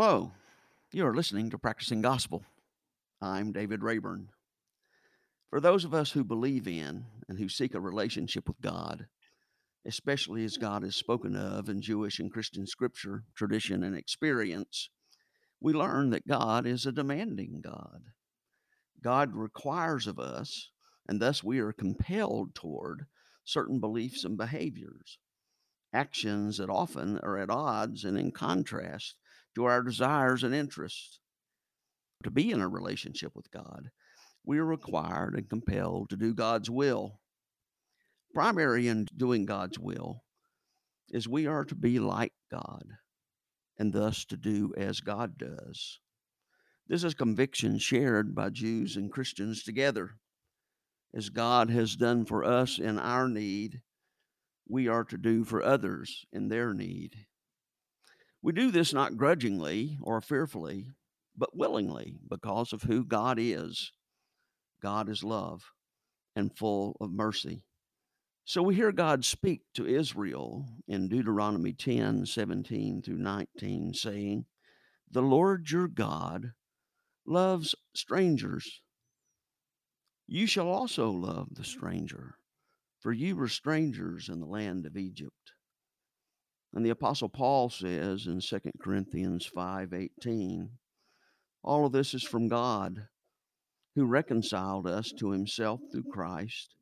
Hello, you are listening to Practicing Gospel. I'm David Rayburn. For those of us who believe in and who seek a relationship with God, especially as God is spoken of in Jewish and Christian scripture, tradition, and experience, we learn that God is a demanding God. God requires of us, and thus we are compelled toward certain beliefs and behaviors, actions that often are at odds and in contrast to our desires and interests. To be in a relationship with God, we are required and compelled to do God's will. Primary in doing God's will is we are to be like God and thus to do as God does. This is conviction shared by Jews and Christians together. As God has done for us in our need, we are to do for others in their need. We do this not grudgingly or fearfully, but willingly because of who God is. God is love and full of mercy. So we hear God speak to Israel in Deuteronomy 10 17 through 19, saying, The Lord your God loves strangers. You shall also love the stranger, for you were strangers in the land of Egypt. And the apostle Paul says in 2 Corinthians 5:18, all of this is from God who reconciled us to himself through Christ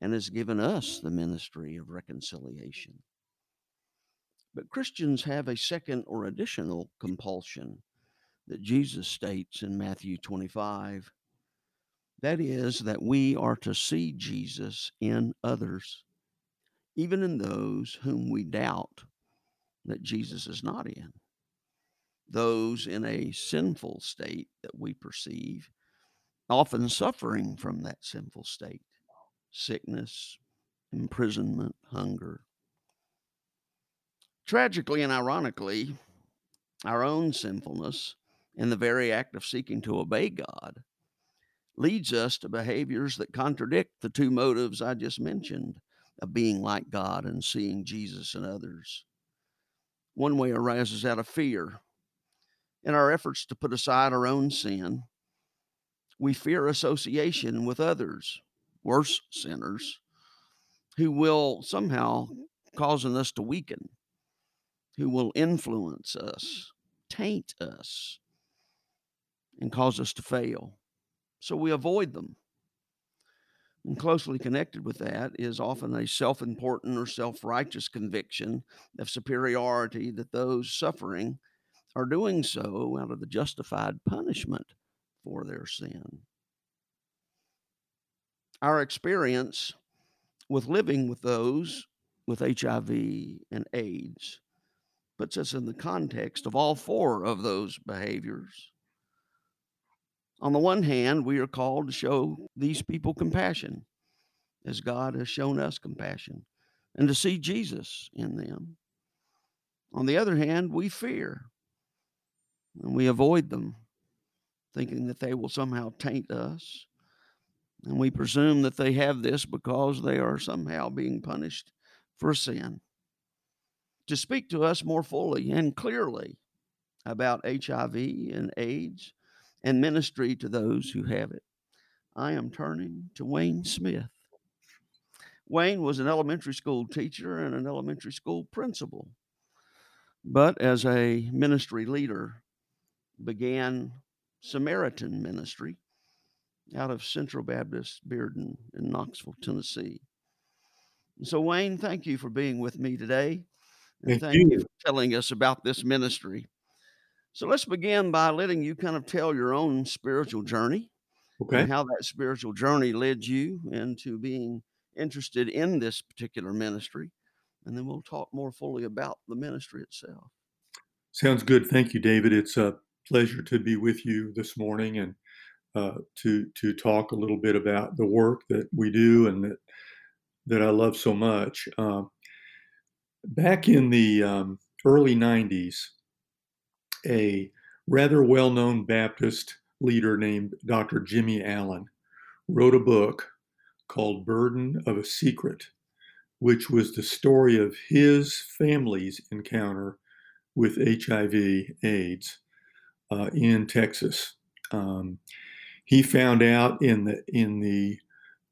and has given us the ministry of reconciliation. But Christians have a second or additional compulsion that Jesus states in Matthew 25. That is, that we are to see Jesus in others, even in those whom we doubt that Jesus is not in. Those in a sinful state that we perceive, often suffering from that sinful state sickness, imprisonment, hunger. Tragically and ironically, our own sinfulness in the very act of seeking to obey God leads us to behaviors that contradict the two motives I just mentioned of being like God and seeing Jesus in others. One way arises out of fear. In our efforts to put aside our own sin, we fear association with others, worse sinners, who will somehow causing us to weaken, who will influence us, taint us, and cause us to fail. So we avoid them. And closely connected with that is often a self important or self righteous conviction of superiority that those suffering are doing so out of the justified punishment for their sin. Our experience with living with those with HIV and AIDS puts us in the context of all four of those behaviors. On the one hand, we are called to show these people compassion as God has shown us compassion and to see Jesus in them. On the other hand, we fear and we avoid them, thinking that they will somehow taint us. And we presume that they have this because they are somehow being punished for sin. To speak to us more fully and clearly about HIV and AIDS and ministry to those who have it, I am turning to Wayne Smith. Wayne was an elementary school teacher and an elementary school principal, but as a ministry leader, began Samaritan ministry out of Central Baptist Bearden in Knoxville, Tennessee. So, Wayne, thank you for being with me today. And thank, thank you. you for telling us about this ministry. So, let's begin by letting you kind of tell your own spiritual journey. Okay. And how that spiritual journey led you into being interested in this particular ministry. And then we'll talk more fully about the ministry itself. Sounds good. Thank you, David. It's a pleasure to be with you this morning and uh, to to talk a little bit about the work that we do and that that I love so much. Uh, back in the um, early '90s, a rather well-known Baptist leader named Dr. Jimmy Allen wrote a book called Burden of a Secret, which was the story of his family's encounter with HIV AIDS uh, in Texas. Um, he found out in the in the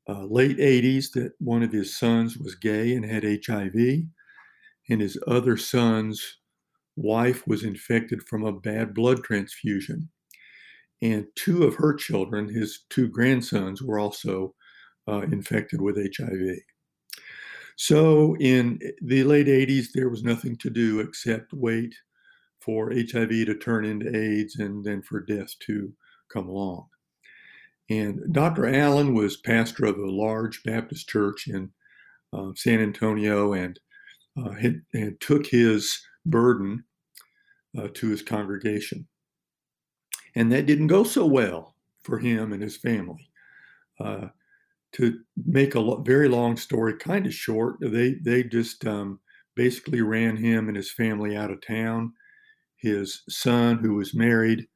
uh, late 80s that one of his sons was gay and had HIV, and his other son's wife was infected from a bad blood transfusion. And two of her children, his two grandsons, were also uh, infected with HIV. So in the late 80s, there was nothing to do except wait for HIV to turn into AIDS and then for death to come along. And Dr. Allen was pastor of a large Baptist church in uh, San Antonio and, uh, had, and took his burden uh, to his congregation. And that didn't go so well for him and his family. Uh, to make a very long story kind of short, they they just um, basically ran him and his family out of town. His son, who was married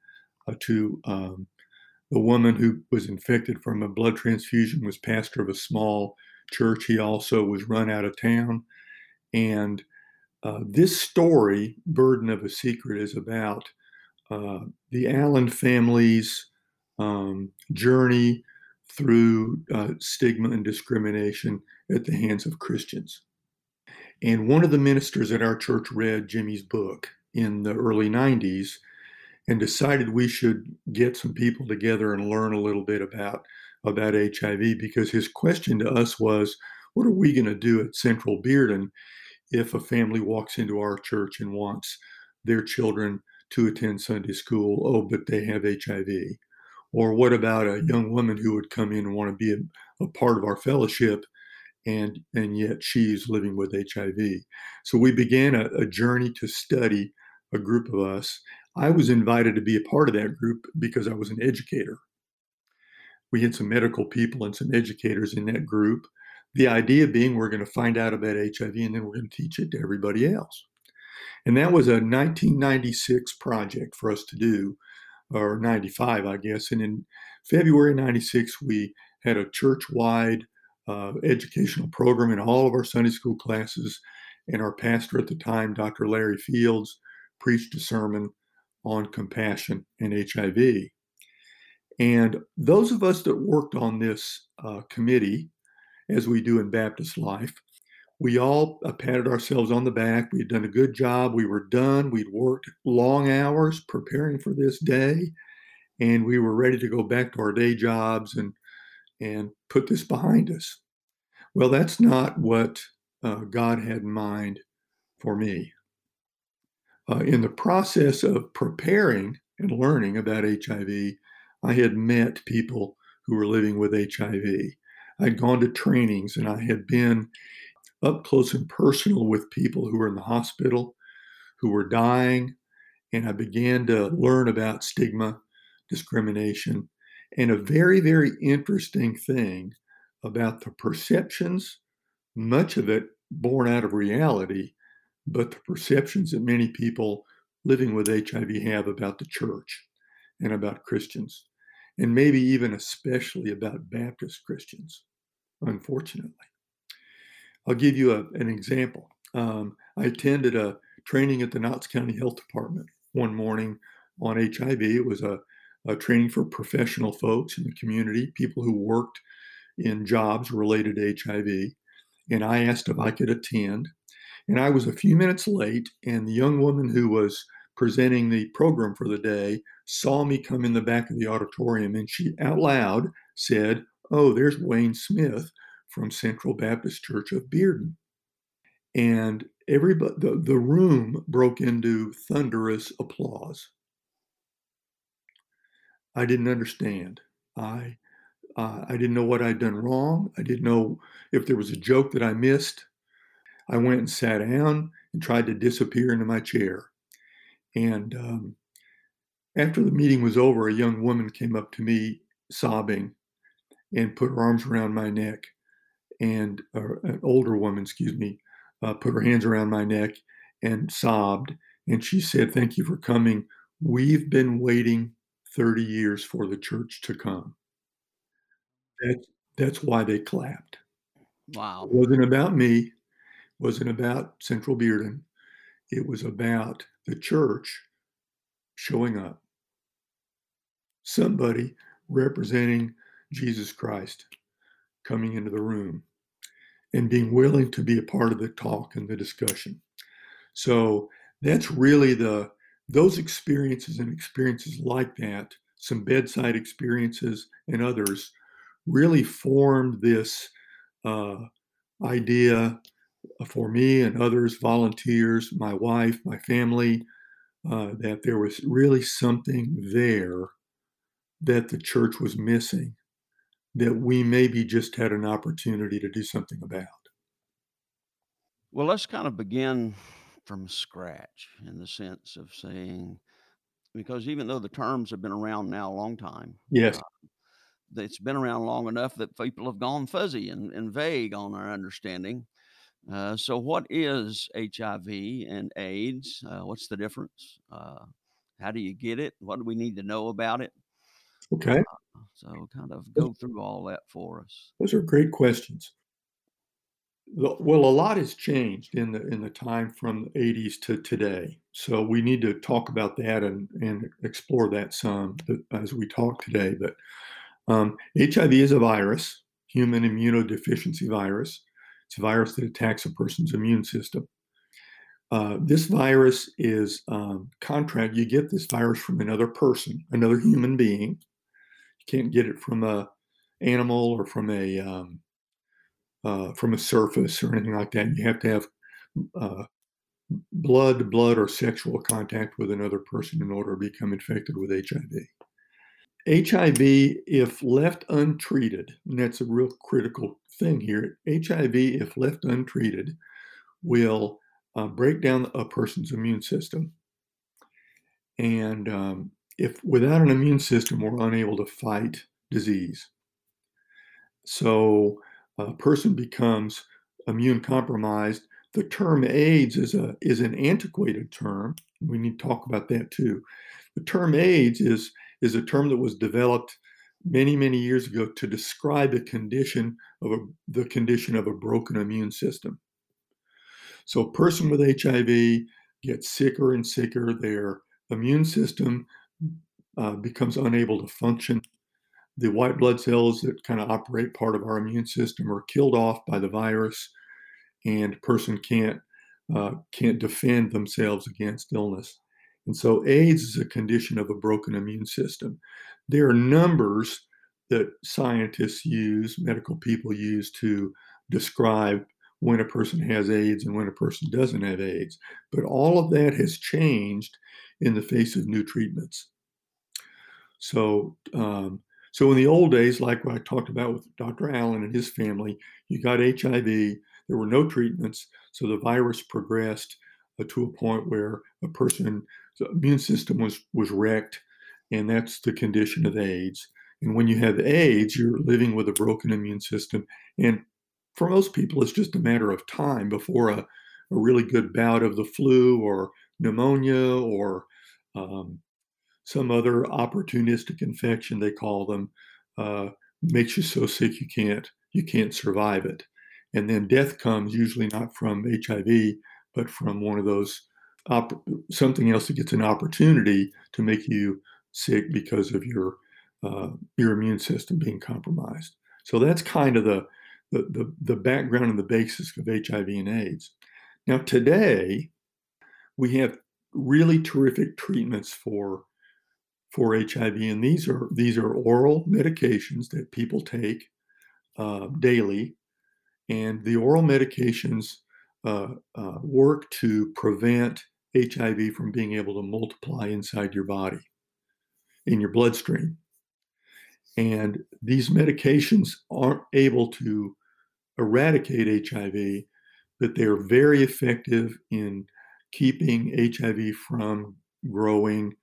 uh, to um, the woman who was infected from a blood transfusion, was pastor of a small church. He also was run out of town, and uh, this story, "Burden of a Secret," is about uh, the Allen family's um, journey through uh, stigma and discrimination at the hands of Christians. And one of the ministers at our church read Jimmy's book in the early 90s and decided we should get some people together and learn a little bit about, about HIV because his question to us was, what are we going to do at Central Bearden if a family walks into our church and wants their children to attend Sunday school? Oh, but they have HIV. Or what about a mm. young woman who would come in and want to be a, a part of our fellowship and and yet she's living with HIV. So we began a, a, journey to study a group of us. I was invited to be a part of that group because I was an educator. We had some medical people and some educators in that group. The idea being we're going to find out about HIV and then we're going to teach it to everybody else. And that was a 1996 project for us to do or 95, I guess. And in February 96, we had a church wide uh, educational program in all of our Sunday school classes. And our pastor at the time, Dr. Larry Fields, preached a sermon on compassion and HIV. And those of us that worked on this uh, committee, as we do in Baptist life, we all uh, patted ourselves on the back. We'd done a good job. We were done. We'd worked long hours preparing for this day, and we were ready to go back to our day jobs and and put this behind us. Well, that's not what uh, God had in mind for me. Uh, in the process of preparing and learning about HIV, I had met people who were living with HIV. I'd gone to trainings and I had been up close and personal with people who were in the hospital, who were dying, and I began to learn about stigma, discrimination, and a very, very interesting thing about the perceptions, much of it born out of reality, but the perceptions that many people living with HIV have about the church and about Christians, and maybe even especially about Baptist Christians, unfortunately. I'll give you a, an example. Um, I attended a training at the Knox County Health Department one morning on HIV. It was a, a training for professional folks in the community, people who worked in jobs related to HIV. And I asked if I could attend. And I was a few minutes late, and the young woman who was presenting the program for the day saw me come in the back of the auditorium and she out loud said, Oh, there's Wayne Smith from Central Baptist Church of Bearden. And everybody, the, the room broke into thunderous applause. I didn't understand. I uh, I didn't know what I'd done wrong. I didn't know if there was a joke that I missed. I went and sat down and tried to disappear into my chair. And um, after the meeting was over, a young woman came up to me sobbing and put her arms around my neck and uh, an older woman, excuse me, uh, put her hands around my neck and sobbed. And she said, Thank you for coming. We've been waiting 30 years for the church to come. That's, that's why they clapped. Wow. It wasn't about me, it wasn't about Central Bearden. It was about the church showing up somebody representing Jesus Christ coming into the room and being willing to be a part of the talk and the discussion. So that's really the those experiences and experiences like that, some bedside experiences and others, really formed this uh, idea for me and others, volunteers, my wife, my family, uh, that there was really something there that the church was missing that we maybe just had an opportunity to do something about. Well, let's kind of begin from scratch in the sense of saying, because even though the terms have been around now a long time, Yes. uh, it's been around long enough that people have gone fuzzy and, and vague on our understanding. Uh, so, what is HIV and AIDS? Uh, what's the difference? Uh, how do you get it? What do we need to know about it? Okay. Uh, so, kind of go through all that for us. Those are great questions. Well, a lot has changed in the in the time from the 80s to today. So we need to talk about that and, and explore that some as we talk today. But um, HIV is a virus, human immunodeficiency virus. It's a virus that attacks a person's immune system. Uh, this virus is um, contract. You get this virus from another person, another human being. Can't get it from a animal or from a um, uh, from a surface or anything like that. You have to have uh, blood blood or sexual contact with another person in order to become infected with HIV. HIV, if left untreated, and that's a real critical thing here, HIV, if left untreated, will uh, break down a person's immune system. And um, if without an immune system, we're unable to fight disease. So a person becomes immune compromised. The term AIDS is a is an antiquated term. We need to talk about that too. The term AIDS is is a term that was developed many many years ago to describe the condition of a, the condition of a broken immune system. So a person with HIV gets sicker and sicker. Their immune system uh, becomes unable to function the white blood cells that kind of operate part of our immune system are killed off by the virus, and person can't uh, can't defend themselves against illness. And so AIDS is a condition of a broken immune system. There are numbers that scientists use, medical people use to describe when a person has AIDS and when a person doesn't have AIDS. But all of that has changed in the face of new treatments. So um, so in the old days, like what I talked about with Dr. Allen and his family, you got HIV. There were no treatments, so the virus progressed uh, to a point where a person's immune system was was wrecked, and that's the condition of AIDS. And when you have AIDS, you're living with a broken immune system, and for most people, it's just a matter of time before a, a really good bout of the flu or pneumonia or um, some other opportunistic infection they call them uh, makes you so sick you can't you can't survive it. And then death comes usually not from hiv but from one of those op- something else that gets an opportunity to make you sick because of your uh, your immune system being compromised. So that's kind of the, the the the background and the basis of hiv and aids. Now today we have really terrific treatments for for HIV, and these are these are oral medications that people take uh, daily, and the oral medications uh, uh, work to prevent HIV from being able to multiply inside your body, in your bloodstream. And these medications aren't able to eradicate HIV, but they're very effective in keeping HIV from growing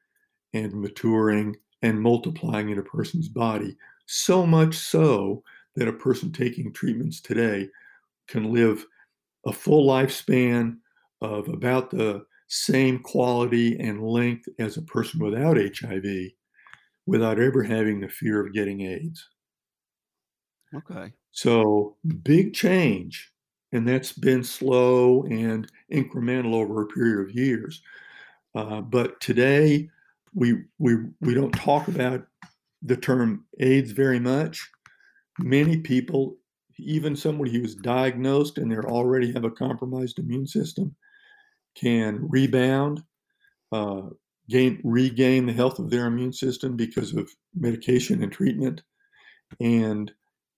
and maturing and multiplying in a person's body. So much so that a person taking treatments today can live a full lifespan of about the same quality and length as a person without HIV without ever having the fear of getting AIDS. Okay. So, big change. And that's been slow and incremental over a period of years. Uh, but today, we we we don't talk about the term AIDS very much. Many people, even somebody who is diagnosed and they already have a compromised immune system, can rebound, uh, gain regain the health of their immune system because of medication and treatment, and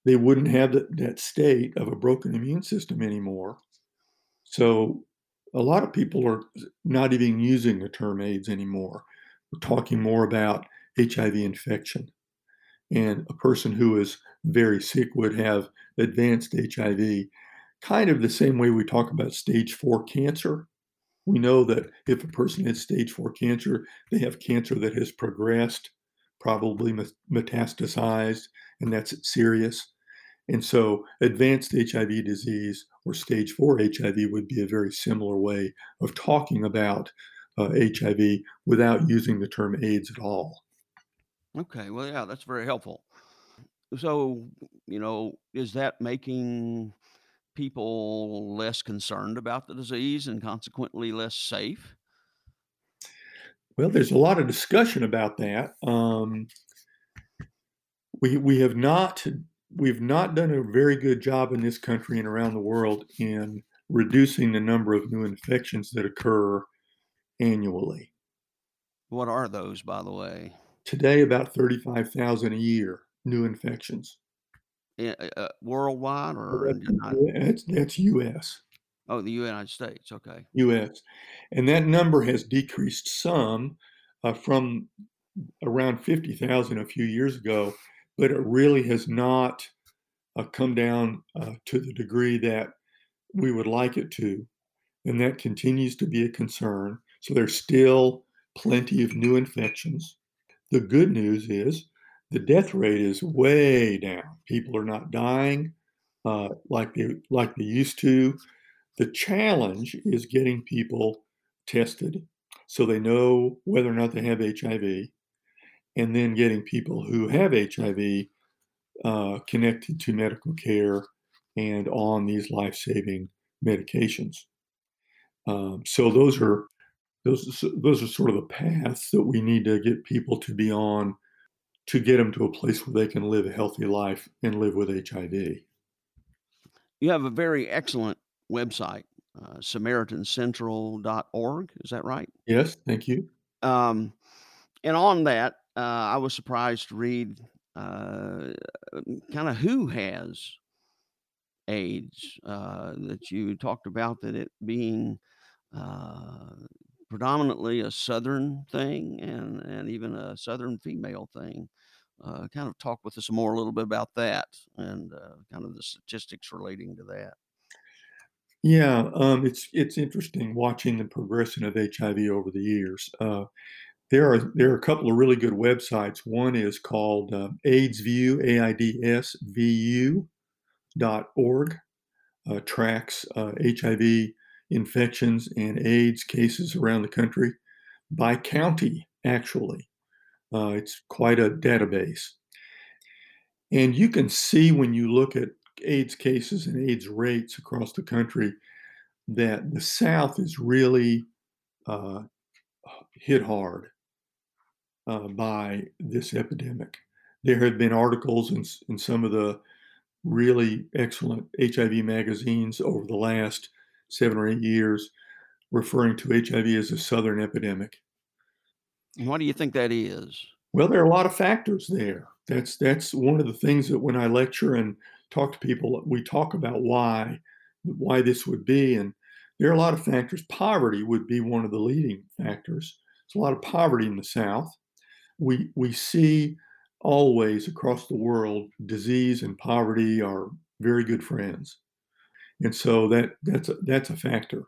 they wouldn't have that, that state of a broken immune system anymore. So a lot of people are not even using the term AIDS anymore. We're talking more about HIV infection. And a person who is very sick would have advanced HIV, kind of the same way we talk about stage four cancer. We know that if a person has stage four cancer, they have cancer that has progressed, probably metastasized, and that's serious. And so, advanced HIV disease or stage four HIV would be a very similar way of talking about uh, HIV without using the term AIDS at all. Okay, well, yeah, that's very helpful. So, you know, is that making people less concerned about the disease and consequently less safe? Well, there's a lot of discussion about that. Um, we we have not we've not done a very good job in this country and around the world in reducing the number of new infections that occur annually. What are those, by the way? Today, about 35,000 a year new infections. Uh, uh, worldwide or that's, that's U.S. Oh, the United States. Okay. U.S. And that number has decreased some uh, from around 50,000 a few years ago but it really has not uh, come down uh, to the degree that we would like it to. And that continues to be a concern. So there's still plenty of new infections. The good news is the death rate is way down. People are not dying uh, like they like they used to. The challenge is getting people tested so they know whether or not they have HIV and then getting people who have HIV uh, connected to medical care and on these life-saving medications. Um, so those are those those are sort of the paths that we need to get people to be on to get them to a place where they can live a healthy life and live with HIV. You have a very excellent website, uh, SamaritanCentral.org. Is that right? Yes, thank you. Um, and on that, uh, I was surprised to read uh, kind of who has AIDS uh, that you talked about that it being uh, predominantly a southern thing and and even a southern female thing. Uh, kind of talk with us more a little bit about that and uh, kind of the statistics relating to that. Yeah, um, it's it's interesting watching the progression of HIV over the years. Uh, there are there are a couple of really good websites. One is called uh, AIDSVU, A-I-D-S-V-U dot org, uh, tracks uh, HIV infections and AIDS cases around the country by county. Actually, uh, it's quite a database, and you can see when you look at AIDS cases and AIDS rates across the country that the South is really uh, hit hard uh, by this epidemic. There have been articles in, in some of the really excellent HIV magazines over the last seven or eight years referring to HIV as a Southern epidemic. Why do you think that is? Well, there are a lot of factors there. That's that's one of the things that when I lecture and talk to people, we talk about why why this would be, and there are a lot of factors. Poverty would be one of the leading factors. There's a lot of poverty in the South we we see always across the world disease and poverty are very good friends and so that that's a, that's a factor.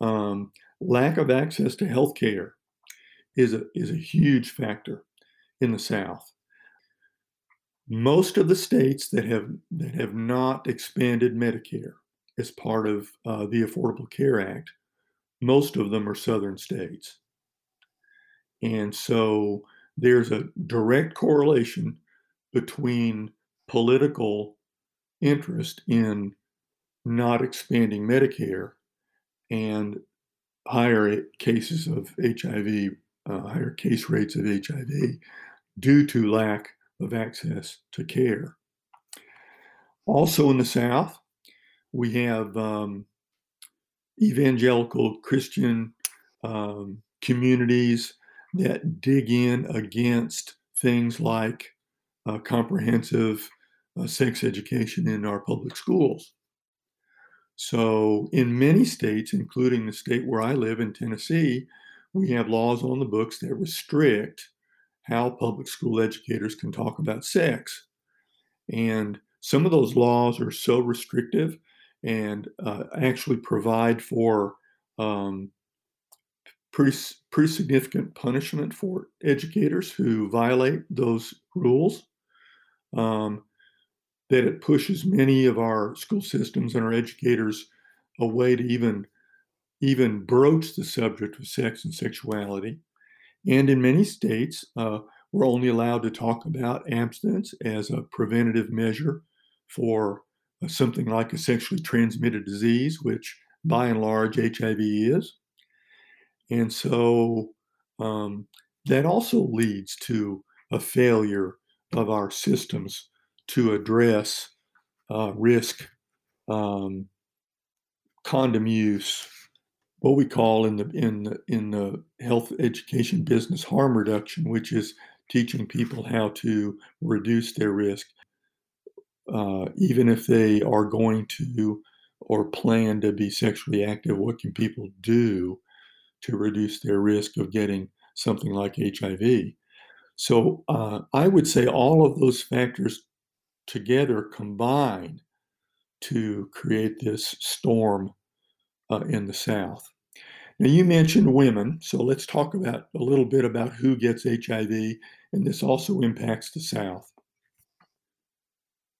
Um, lack of access to health care is a is a huge factor in the south. Most of the states that have that have not expanded medicare as part of uh, the affordable care act most of them are southern states. And so there's a direct correlation between political interest in not expanding Medicare and higher cases of HIV, uh, higher case rates of HIV due to lack of access to care. Also in the South, we have um, evangelical Christian um, communities that dig in against things like uh, comprehensive uh, sex education in our public schools. So, in many states, including the state where I live in Tennessee, we have laws on the books that restrict how public school educators can talk about sex. And some of those laws are so restrictive and uh, actually provide for um, pretty, pretty significant punishment for educators who violate those rules. Um, that it pushes many of our school systems and our educators away to even even broach the subject of sex and sexuality. And in many states, uh, we're only allowed to talk about abstinence as a preventative measure for uh, something like a sexually transmitted disease, which by and large HIV is. And so um, that also leads to a failure of our systems to address uh, risk um, condom use, what we call in the in the in the health education business harm reduction, which is teaching people how to reduce their risk, uh, even if they are going to or plan to be sexually active. What can people do to reduce their risk of getting something like HIV? So uh, I would say all of those factors together combine to create this storm uh, in the South. Now, you mentioned women, so let's talk about a little bit about who gets HIV, and this also impacts the South.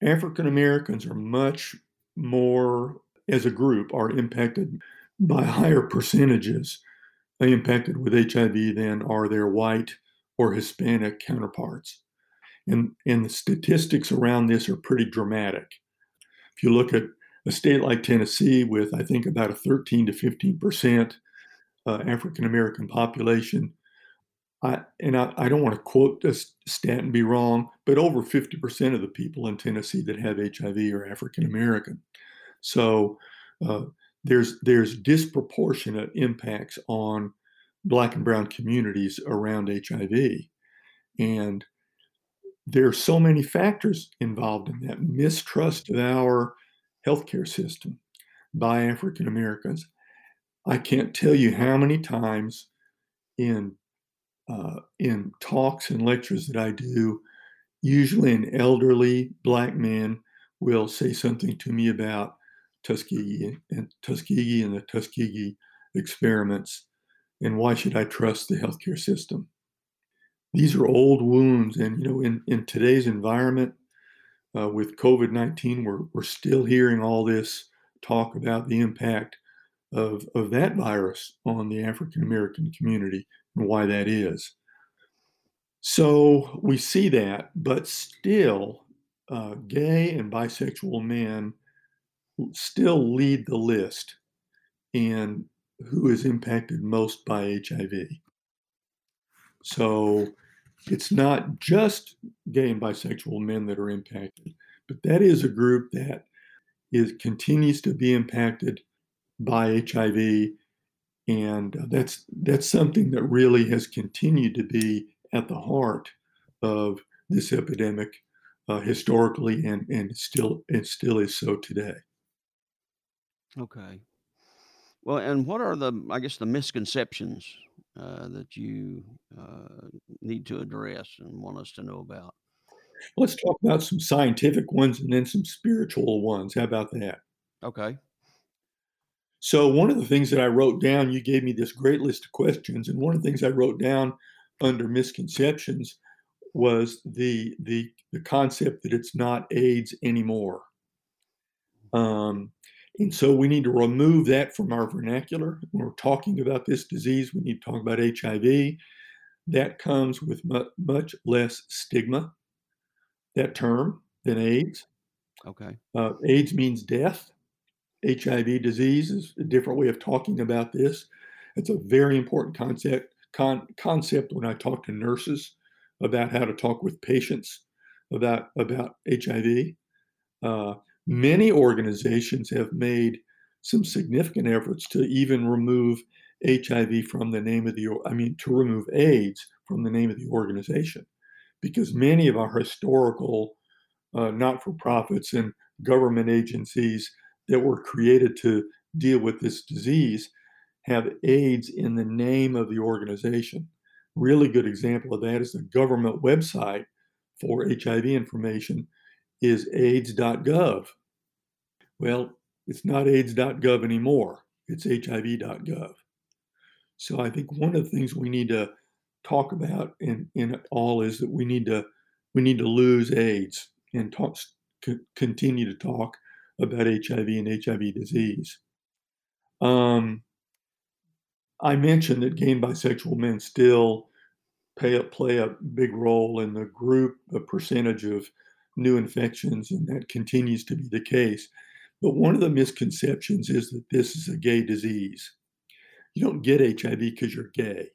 African Americans are much more, as a group, are impacted by higher percentages impacted with HIV than are their white or Hispanic counterparts. And, and the statistics around this are pretty dramatic. If you look at a state like Tennessee, with I think about a 13 to 15 percent uh, African American population, I, and I, I, don't want to quote this stat and be wrong, but over 50 percent of the people in Tennessee that have HIV are African American. So uh, there's there's disproportionate impacts on Black and Brown communities around HIV, and there are so many factors involved in that mistrust of our healthcare system by African Americans. I can't tell you how many times in uh, in talks and lectures that I do, usually an elderly black man will say something to me about Tuskegee and Tuskegee and the Tuskegee experiments, and why should I trust the healthcare system? These are old wounds. And, you know, in, in today's environment uh, with COVID 19, we're, we're still hearing all this talk about the impact of, of that virus on the African American community and why that is. So we see that, but still, uh, gay and bisexual men still lead the list in who is impacted most by HIV. So it's not just gay and bisexual men that are impacted, but that is a group that is continues to be impacted by HIV, and that's that's something that really has continued to be at the heart of this epidemic uh, historically, and and still it still is so today. Okay. Well, and what are the, I guess, the misconceptions uh, that you uh, need to address and want us to know about? Let's talk about some scientific ones and then some spiritual ones. How about that? Okay. So, one of the things that I wrote down, you gave me this great list of questions, and one of the things I wrote down under misconceptions was the the the concept that it's not AIDS anymore. Um, and so we need to remove that from our vernacular. When we're talking about this disease, we need to talk about HIV. That comes with much less stigma, that term, than AIDS. Okay. Uh, AIDS means death. HIV disease is a different way of talking about this. It's a very important concept con- concept when I talk to nurses about how to talk with patients about about HIV. Uh, many organizations have made some significant efforts to even remove HIV from the name of the, I mean, to remove AIDS from the name of the organization, because many of our historical uh, not for profits and government agencies that were created to deal with this disease have AIDS in the name of the organization. Really good example of that is the government website for HIV information is aids.gov. Well, it's not aids.gov anymore. It's hiv.gov. So I think one of the things we need to talk about in, in it all is that we need to we need to lose AIDS and talk, c- continue to talk about HIV and HIV disease. Um, I mentioned that gay and bisexual men still pay, play a big role in the group, the percentage of new infections, and that continues to be the case. But one of the misconceptions is that this is a gay disease. You don't get HIV because you're gay.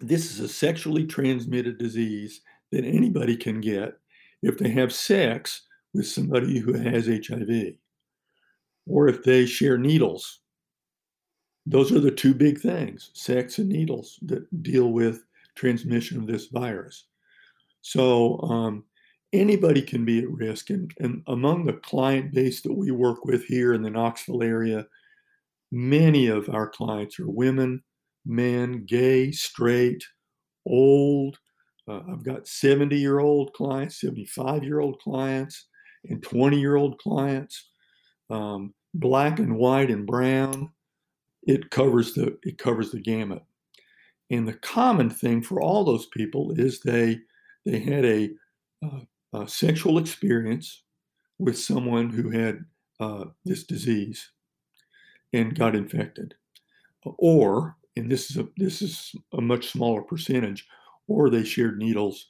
This is a sexually transmitted disease that anybody can get if they have sex with somebody who has HIV or if they share needles. Those are the two big things sex and needles that deal with transmission of this virus. So, um, anybody can be at risk. And, and among the client base that we work with here in the Knoxville area, many of our clients are women, men, gay, straight, old. Uh, I've got 70 year old clients, 75 year old clients, and 20 year old clients, um, black and white and brown. It covers the it covers the gamut. And the common thing for all those people is they they had a uh, uh, sexual experience with someone who had uh, this disease and got infected, or and this is a this is a much smaller percentage, or they shared needles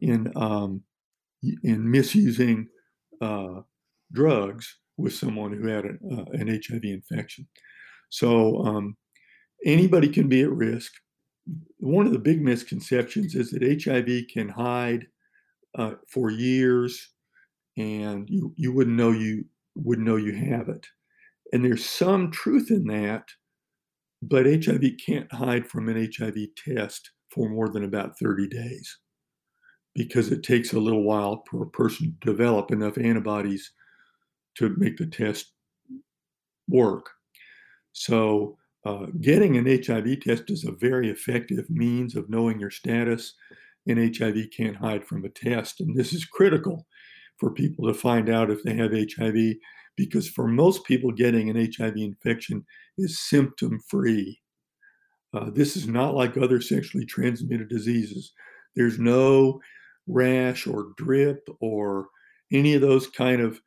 in um, in misusing uh, drugs with someone who had an, uh, an HIV infection. So um, anybody can be at risk. One of the big misconceptions is that HIV can hide uh, for years, and you you wouldn't know you wouldn't know you have it. And there's some truth in that, but HIV can't hide from an HIV test for more than about 30 days because it takes a little while for a person to develop enough antibodies to make the test work. So, uh, getting an HIV test is a very effective means of knowing your status and HIV can't hide from a test. And this is critical for people to find out if they have HIV because for most people, getting an HIV infection is symptom free. Uh, this is not like other sexually transmitted diseases. There's no rash or drip or any of those kind of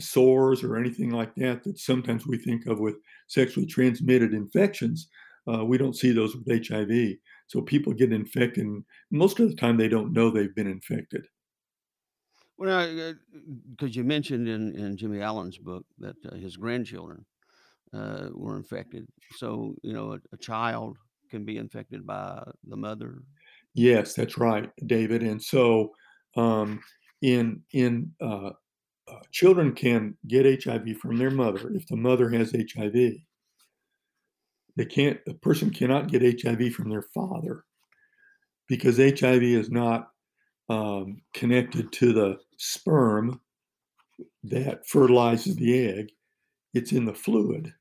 sores or anything like that that sometimes we think of with sexually transmitted infections. Uh, we don't see those with HIV. So people get infected, and most of the time they don't know they've been infected. Well, because uh, you mentioned in, in Jimmy Allen's book that uh, his grandchildren uh, were infected. So, you know, a, a, child can be infected by the mother. Yes, that's right, David. And so, um, in in uh, uh children can get HIV from their mother if the mother has HIV. They can't, a person cannot get HIV from their father because HIV is not um, connected to the sperm that fertilizes the egg. It's in the fluid.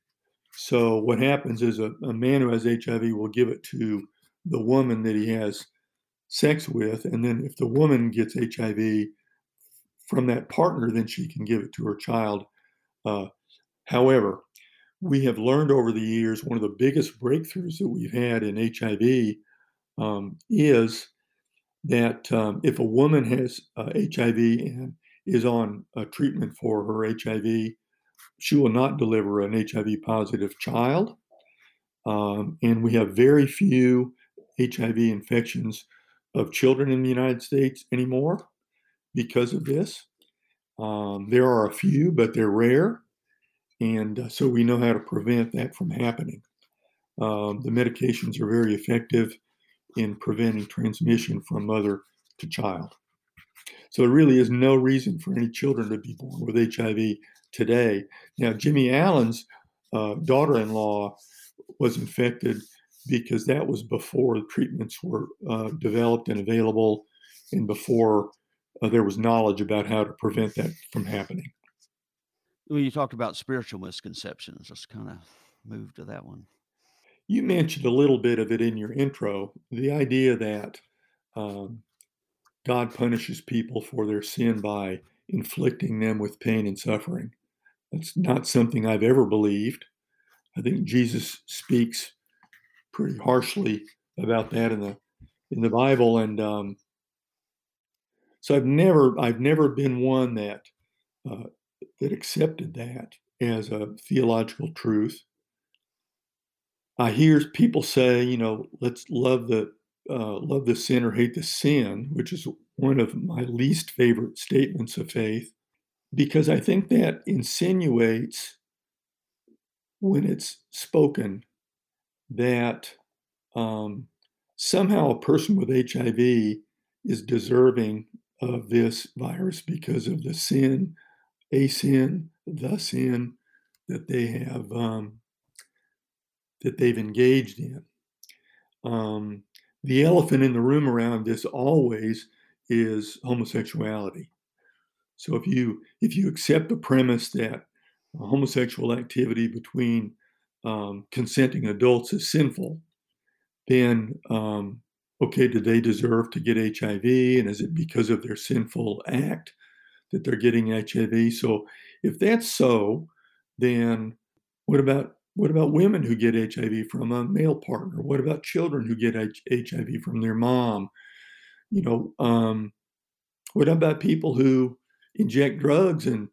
So what happens is a, a man who has HIV will give it to the woman that he has sex with, and then if the woman gets HIV from that partner, then she can give it to her child. Uh, however, we have learned over the years one of the biggest breakthroughs that we've had in HIV um, is that um, if a woman has uh, HIV and is on a treatment for her HIV, she will not deliver an HIV positive child. Um, and we have very few HIV infections of children in the United States anymore because of this. Um, there are a few, but they're rare. And uh, so we know how to prevent that from happening. Um, the medications are very effective in preventing transmission from mother to child. So there really is no reason for any children to be born with HIV today. Now, Jimmy Allen's uh, daughter in law was infected because that was before the treatments were uh, developed and available and before uh, there was knowledge about how to prevent that from happening. When you talked about spiritual misconceptions, let's kind of move to that one. You mentioned a little bit of it in your intro the idea that um, God punishes people for their sin by inflicting them with pain and suffering. That's not something I've ever believed. I think Jesus speaks pretty harshly about that in the in the Bible, and um, so I've never I've never been one that uh, that accepted that as a theological truth. I hear people say, you know, let's love the uh, love the sinner, hate the sin, which is one of my least favorite statements of faith, because I think that insinuates when it's spoken that um, somehow a person with HIV is deserving of this virus because of the sin, a sin, the sin that they have um, that they've engaged in. Um, the elephant in the room around this always is homosexuality. So if you if you accept the premise that homosexual activity between um, consenting adults is sinful, then um, okay, do they deserve to get HIV? And is it because of their sinful act that they're getting HIV? So if that's so, then what about what about women who get HIV from a male partner? What about children who get HIV from their mom? You know, um, what about people who inject drugs and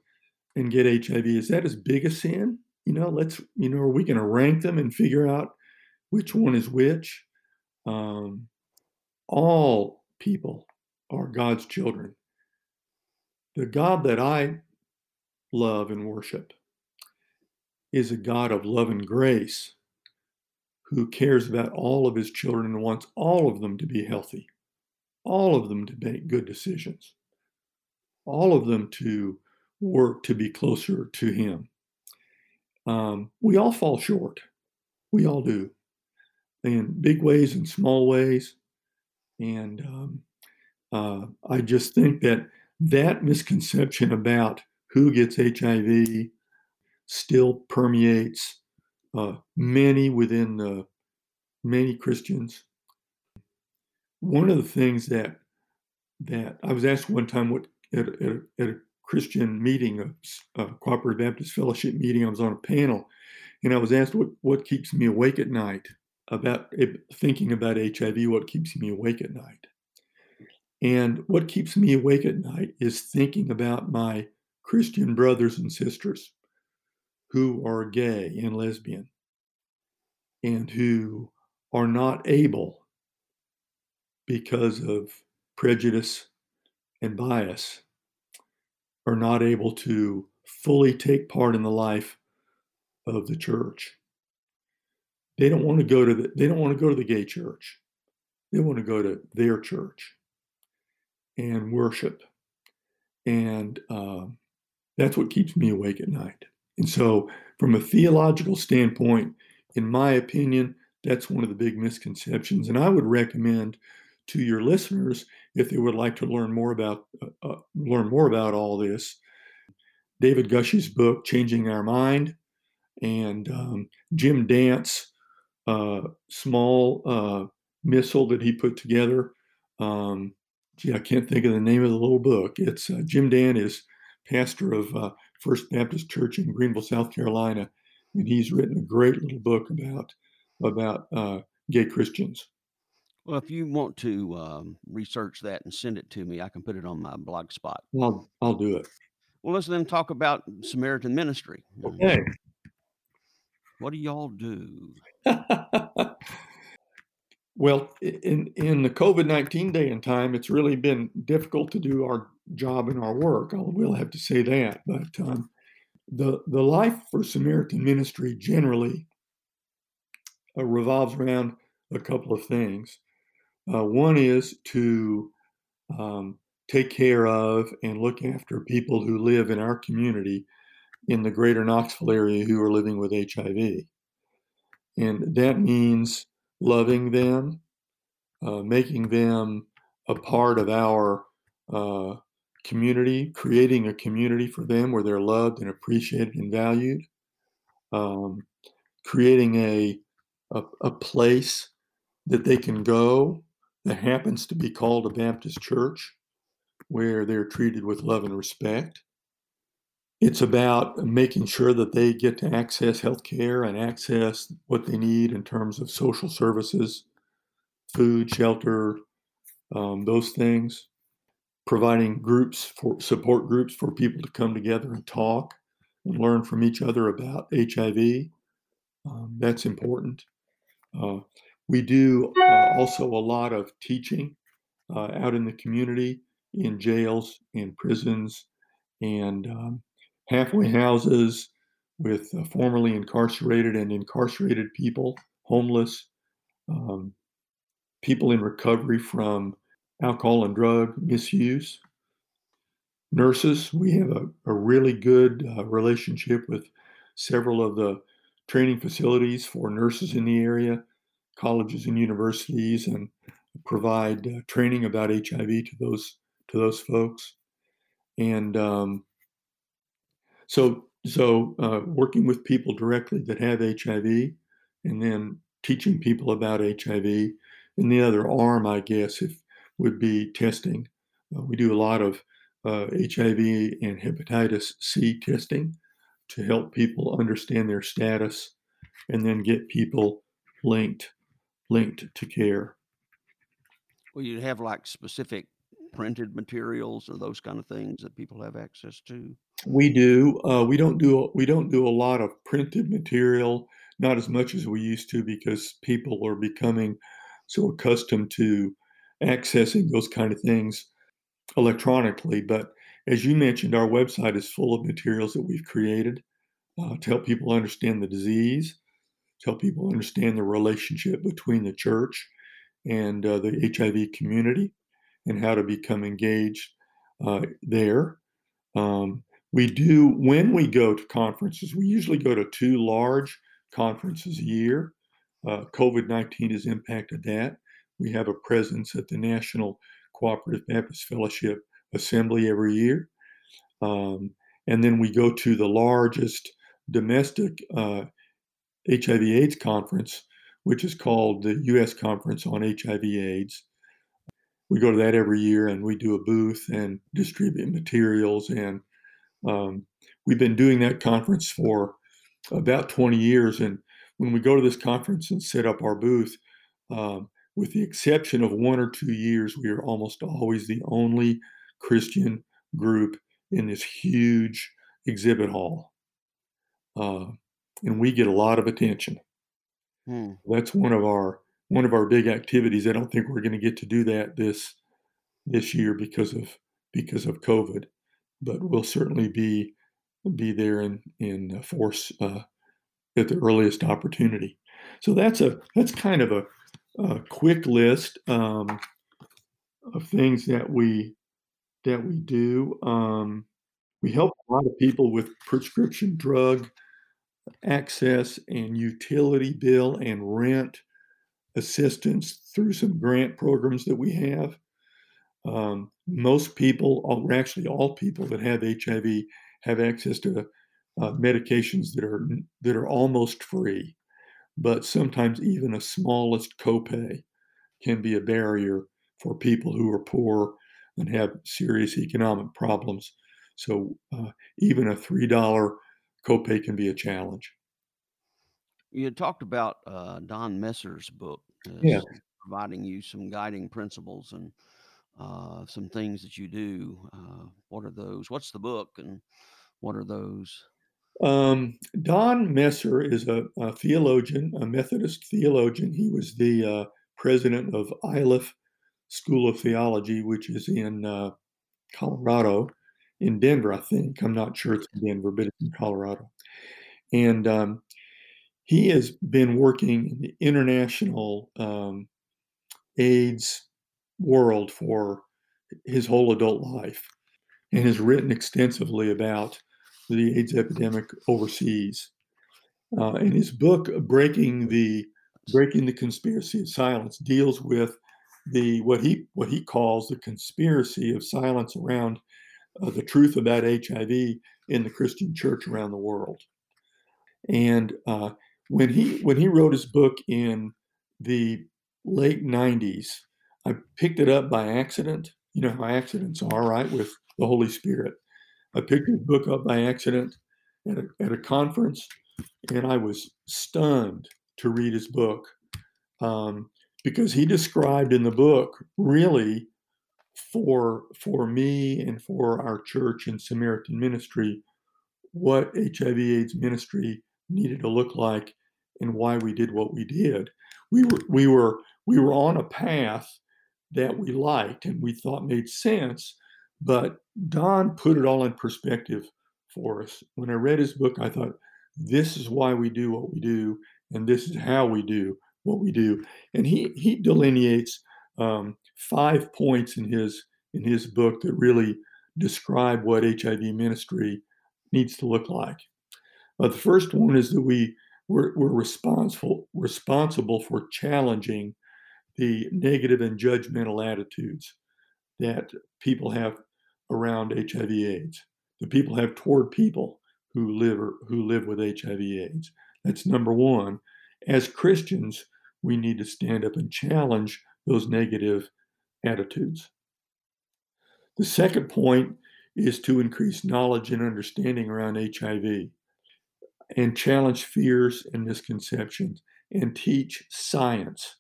and get HIV? Is that as big a sin? You know, let's you know, are we going to rank them and figure out which one is which? Um, all people are God's children. The God that I love and worship is a God of love and grace who cares about all of his children and wants all of them to be healthy, all of them to make good decisions, all of them to work to be closer to him. Um, we all fall short. We all do, in big ways and small ways. And um, uh, I just think that that misconception about who gets HIV still permeates uh, many within the many Christians. One of the things that that I was asked one time what at, at, a, at a Christian meeting, a, a cooperative Baptist fellowship meeting, I was on a panel, and I was asked what what keeps me awake at night about thinking about HIV. What keeps me awake at night? And what keeps me awake at night is thinking about my Christian brothers and sisters who are gay and lesbian and who are not able because of prejudice and bias are not able to fully take part in the life of the church. They don't want to go to the they don't want to go to the gay church. They want to go to their church and worship and uh, that's what keeps me awake at night and so, from a theological standpoint, in my opinion, that's one of the big misconceptions. And I would recommend to your listeners, if they would like to learn more about uh, uh, learn more about all this, David Gushee's book "Changing Our Mind" and um, Jim Dant's uh, small uh, missal that he put together. Um, gee, I can't think of the name of the little book. It's uh, Jim Dant is pastor of uh, First Baptist Church in Greenville, South Carolina, and he's written a great little book about about uh, gay Christians. Well, if you want to um, research that and send it to me, I can put it on my blog spot. I'll I'll do it. Well, let's then talk about Samaritan ministry. Okay. What do y'all do? well, in in the COVID nineteen day and time, it's really been difficult to do our job and our work. I will have to say that. But um, the the life for Samaritan ministry generally uh, revolves around a couple of things. Uh, one is to um, take care of and look after people who live in our community in the greater Knoxville area who are living with HIV. And that means loving them, uh, making them a part of our uh, community, creating a community for them where they're loved and appreciated and valued, um, creating a, a, a place that they can go that happens to be called a Baptist church where they're treated with love and respect. It's about making sure that they get to access health care and access what they need in terms of social services, food, shelter, um, those things. Providing groups for support groups for people to come together and talk and learn from each other about HIV. Um, that's important. Uh, we do uh, also a lot of teaching uh, out in the community, in jails, in prisons, and um, halfway houses with uh, formerly incarcerated and incarcerated people, homeless, um, people in recovery from alcohol and drug misuse. Nurses, we have a, a really good uh, relationship with several of the training facilities for nurses in the area, colleges and universities, and provide uh, training about HIV to those to those folks. And um, so, so uh, working with people directly that have HIV, and then teaching people about HIV. And the other arm, I guess, if would be testing. Uh, we do a lot of uh, HIV and hepatitis C testing to help people understand their status and then get people linked linked to care. Well, you'd have like specific printed materials or those kind of things that people have access to. We do. Uh, we don't do. We don't do a lot of printed material. Not as much as we used to because people are becoming so accustomed to accessing those kind of things electronically. But as you mentioned, our website is full of materials that we've created uh, to help people understand the disease, to help people understand the relationship between the church and uh, the HIV community and how to become engaged uh, there. Um, we do, when we go to conferences, we usually go to two large conferences a year. Uh, COVID 19 has impacted that. We have a presence at the National Cooperative Baptist Fellowship Assembly every year. Um, and then we go to the largest domestic uh, HIV AIDS conference, which is called the U.S. Conference on HIV AIDS. We go to that every year and we do a booth and distribute materials. And um, we've been doing that conference for about 20 years. And when we go to this conference and set up our booth, um, with the exception of one or two years, we are almost always the only Christian group in this huge exhibit hall. Uh, and we get a lot of attention. Hmm. That's one of our one of our big activities. I don't think we're going to get to do that this this year because of because of COVID, but we'll certainly be be there in in force uh, at the earliest opportunity. So that's a that's kind of a, a quick list um, of things that we that we do. Um, we help a lot of people with prescription drug access and utility bill and rent assistance through some grant programs that we have. Um, most people, or actually all people that have HIV, have access to uh, medications that are that are almost free, but sometimes even a smallest copay can be a barrier for people who are poor and have serious economic problems. So uh, even a three dollar copay can be a challenge. You talked about uh, Don Messer's book, yeah. providing you some guiding principles and uh, some things that you do. Uh, what are those? What's the book and what are those? Um, Don Messer is a, a, theologian, a Methodist theologian. He was the uh, president of Iliff School of Theology, which is in uh, Colorado, in Denver, I think. I'm not sure it's in Denver, but it's in Colorado. And um, he has been working in the international um, AIDS world for his whole adult life and has written extensively about the AIDS epidemic overseas. Uh, and his book, Breaking the Breaking the Conspiracy of Silence, deals with the what he what he calls the conspiracy of silence around uh, the truth about HIV in the Christian church around the world. And uh, when he when he wrote his book in the late 90s, I picked it up by accident. You know how accidents are, right? With the Holy Spirit. I picked his book up by accident at a, at a conference, and I was stunned to read his book um, because he described in the book really for for me and for our church and Samaritan ministry what HIV/AIDS ministry needed to look like and why we did what we did. We were we were we were on a path that we liked and we thought made sense, but Don put it all in perspective for us. When I read his book, I thought, this is why we do what we do, and this is how we do what we do. And he he delineates um, five points in his in his book that really describe what HIV ministry needs to look like. Uh, the first one is that we we're, we're responsible responsible for challenging the negative and judgmental attitudes that people have around HIV/AIDS. That people have toward people who live or, who live with HIV/AIDS. That's number one. As Christians, we need to stand up and challenge those negative attitudes. The second point is to increase knowledge and understanding around HIV and challenge fears and misconceptions and teach science.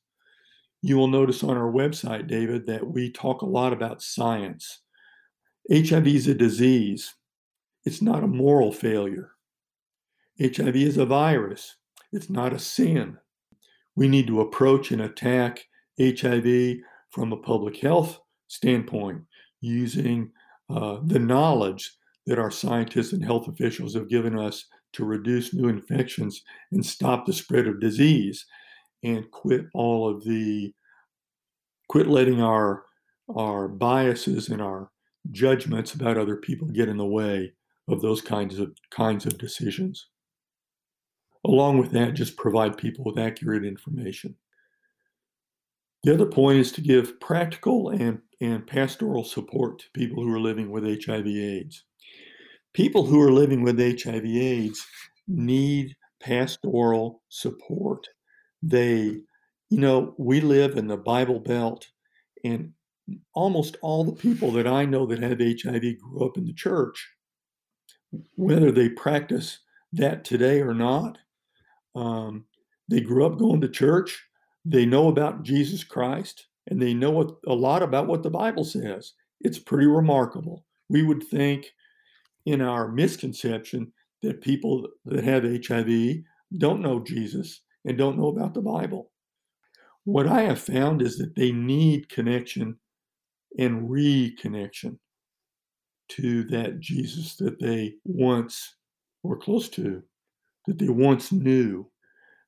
You will notice on our website, David, that we talk a lot about science. HIV is a disease, it's not a moral failure. HIV is a virus, it's not a sin. We need to approach and attack HIV from a public health standpoint using uh, the knowledge that our scientists and health officials have given us to reduce new infections and stop the spread of disease and quit all of the quit letting our our biases and our judgments about other people get in the way of those kinds of kinds of decisions Along with that, just provide people with accurate information. The other point is to give practical and, and pastoral support to people who are living with HIV/AIDS. People who are living with HIV/AIDS need pastoral support. They, you know, we live in the Bible Belt, and almost all the people that I know that have HIV grew up in the church. Whether they practice that today or not, um, they grew up going to church. They know about Jesus Christ, and they know a lot about what the Bible says. It's pretty remarkable. We would think, in our misconception, that people that have HIV don't know Jesus and don't know about the Bible. What I have found is that they need connection and reconnection to that Jesus that they once were close to that they once knew.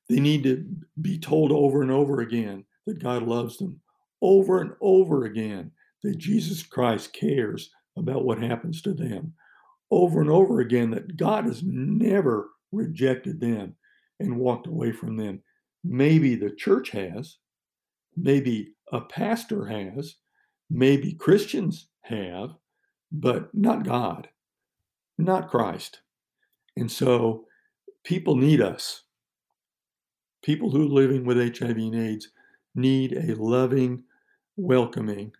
They need to be told over and over again that God loves them, over and over again that Jesus Christ cares about what happens to them, over and over again that God has never rejected them and walked away from them. Maybe the church has, maybe a pastor has, maybe Christians have, but not God, not Christ. And so people need us. People who are living with HIV and AIDS need a loving, welcoming,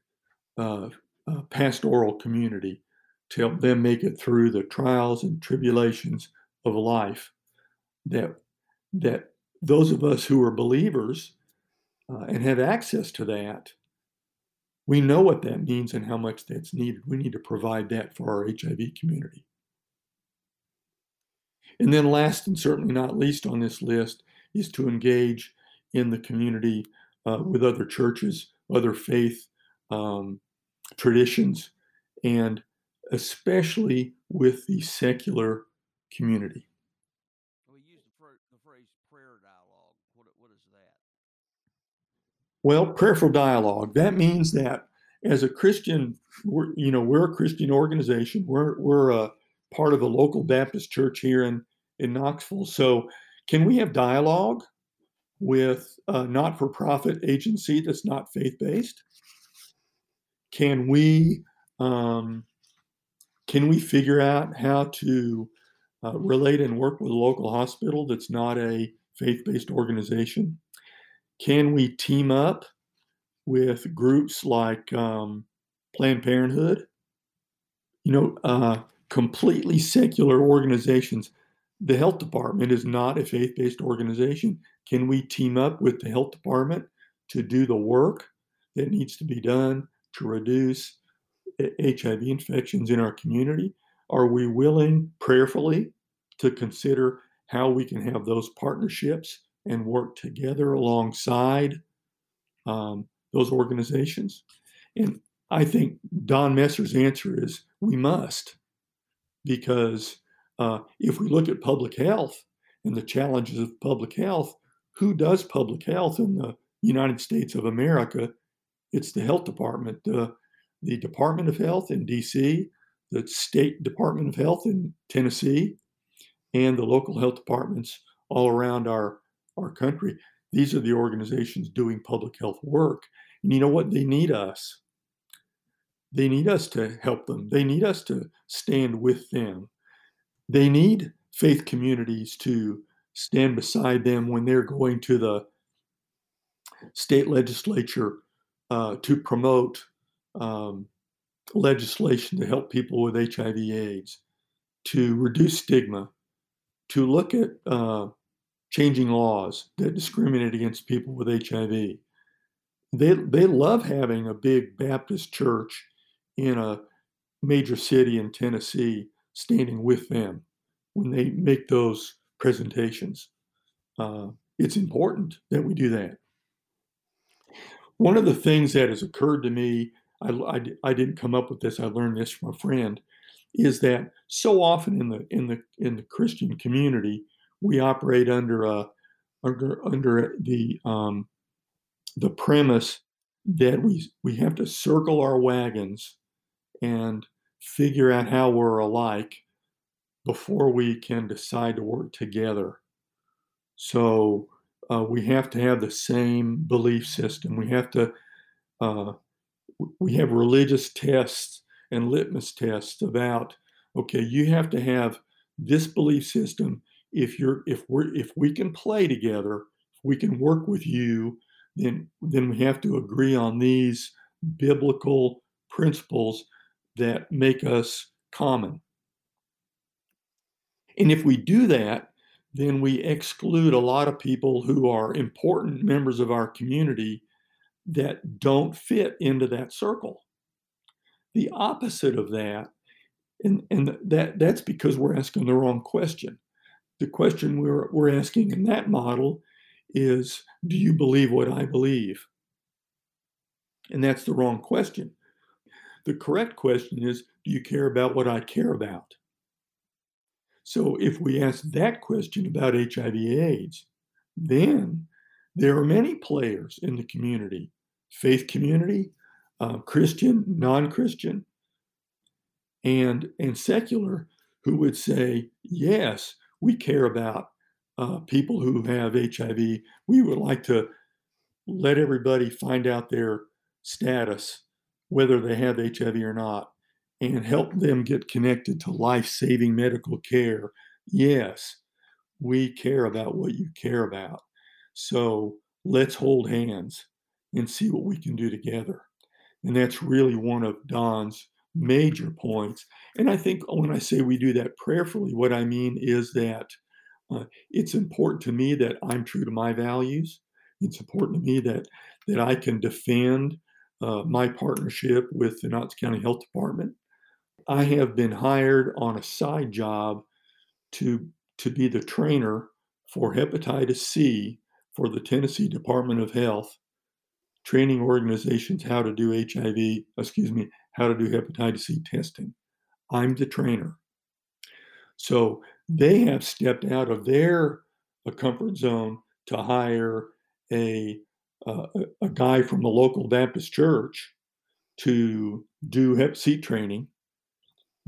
uh, uh, pastoral community to help them make it through the trials and tribulations of life. That that those of us who are believers uh, and have access to that, we know what that means and how much that's needed. We need to provide that for our HIV community. And then, last and certainly not least on this list, is to engage in the community uh, with other churches, other faith um, traditions, and especially with the secular community. We use the, phrase prayer dialogue. What, what is that? Well, prayerful dialogue. That means that as a Christian, we're, you know, we're a Christian organization. We're we're a part of a local Baptist church here in in Knoxville. So, can we have dialogue with a not-for-profit agency that's not faith-based? Can we um, can we figure out how to uh, relate and work with a local hospital that's not a faith-based organization? Can we team up with groups like um, Planned Parenthood, you know, uh, completely secular organizations. The health department is not a faith based organization. Can we team up with the health department to do the work that needs to be done to reduce HIV infections in our community? Are we willing prayerfully to consider how we can have those partnerships and work together alongside um, those organizations? And I think Don Messer's answer is we must, because uh, if we look at public health and the challenges of public health, who does public health in the United States of America? It's the health department, uh, the Department of Health in DC, the State Department of Health in Tennessee, and the local health departments all around our, our country. These are the organizations doing public health work. And you know what? They need us. They need us to help them. They need us to stand with them. They need faith communities to stand beside them when they're going to the state legislature uh, to promote um, legislation to help people with HIV/AIDS, to reduce stigma, to look at uh, changing laws that discriminate against people with HIV. They, they love having a big Baptist church in a major city in Tennessee standing with them when they make those presentations. Uh, it's important that we do that. One of the things that has occurred to me, I, I, I, didn't come up with this. I learned this from a friend, is that so often in the in the in the Christian community, we operate under a under under the um, the premise that we we have to circle our wagons and figure out how we're alike before we can decide to work together. So uh, we have to have the same belief system. We have to uh, we have religious tests and litmus tests about okay, you have to have this belief system if you're if we're if we can play together, if we can work with you, then then we have to agree on these biblical principles that make us common. And if we do that, then we exclude a lot of people who are important members of our community that don't fit into that circle. The opposite of that, and, and that, that's because we're asking the wrong question. The question we're, we're asking in that model is Do you believe what I believe? And that's the wrong question. The correct question is Do you care about what I care about? So if we ask that question about HIV AIDS, then there are many players in the community faith community, uh, Christian, non Christian, and, and secular who would say, yes, we care about uh, people who have HIV. We would like to let everybody find out their status whether they have HIV or not, and help them get connected to life saving medical care. Yes, we care about what you care about. So let's hold hands and see what we can do together. And that's really one of Don's major points. And I think when I say we do that prayerfully, what I mean is that uh, it's important to me that I'm true to my values. It's important to me that that I can defend uh, my partnership with the Knox County Health Department. I have been hired on a side job to, to be the trainer for hepatitis C for the Tennessee Department of Health, training organizations how to do HIV, excuse me, how to do hepatitis C testing. I'm the trainer. So they have stepped out of their comfort zone to hire a uh, a guy from the local Baptist church to do Hep C training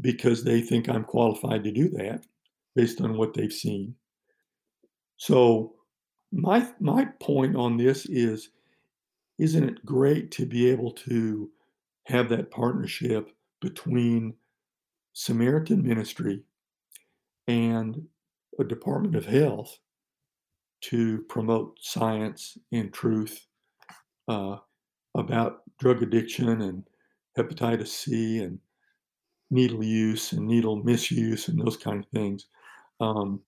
because they think I'm qualified to do that based on what they've seen. So my my point on this is isn't it great to be able to have that partnership between Samaritan Ministry and a Department of Health to promote science and truth uh, about drug addiction and hepatitis C and needle use and needle misuse and those kind of things. Um,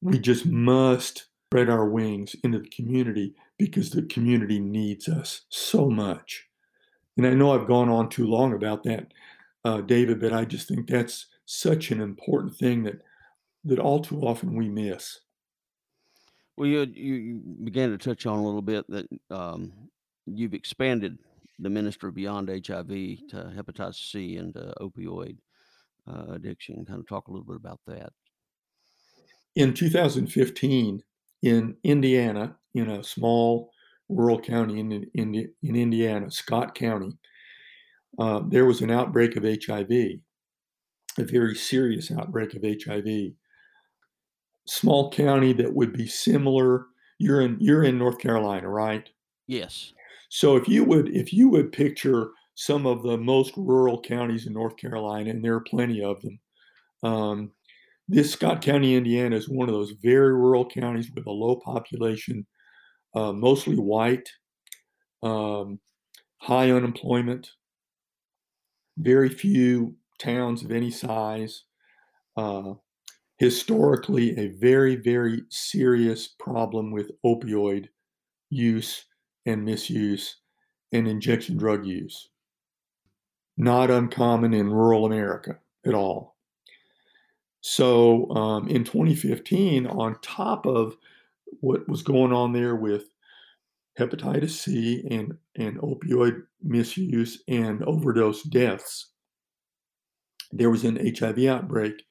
we just must spread our wings into the community because the community needs us so much. And I know I've gone on too long about that, uh, David, but I just think that's such an important thing that that all too often we miss. Well, you you began to touch on a little bit that um, you've expanded the ministry beyond HIV to hepatitis C and uh, opioid uh, addiction. Kind of talk a little bit about that. In 2015, in Indiana, in a small rural county in, in, in Indiana, Scott County, uh, there was an outbreak of HIV, a very serious outbreak of HIV. Small county that would be similar. You're in you're in North Carolina, right? Yes. So if you would if you would picture some of the most rural counties in North Carolina, and there are plenty of them, um, this Scott County, Indiana, is one of those very rural counties with a low population, uh, mostly white, um, high unemployment, very few towns of any size. Uh, historically, a very, very serious problem with opioid use and misuse and injection drug use. Not uncommon in rural America at all. So um, in 2015, on top of what was going on there with hepatitis C and, and opioid misuse and overdose deaths, there was an HIV outbreak,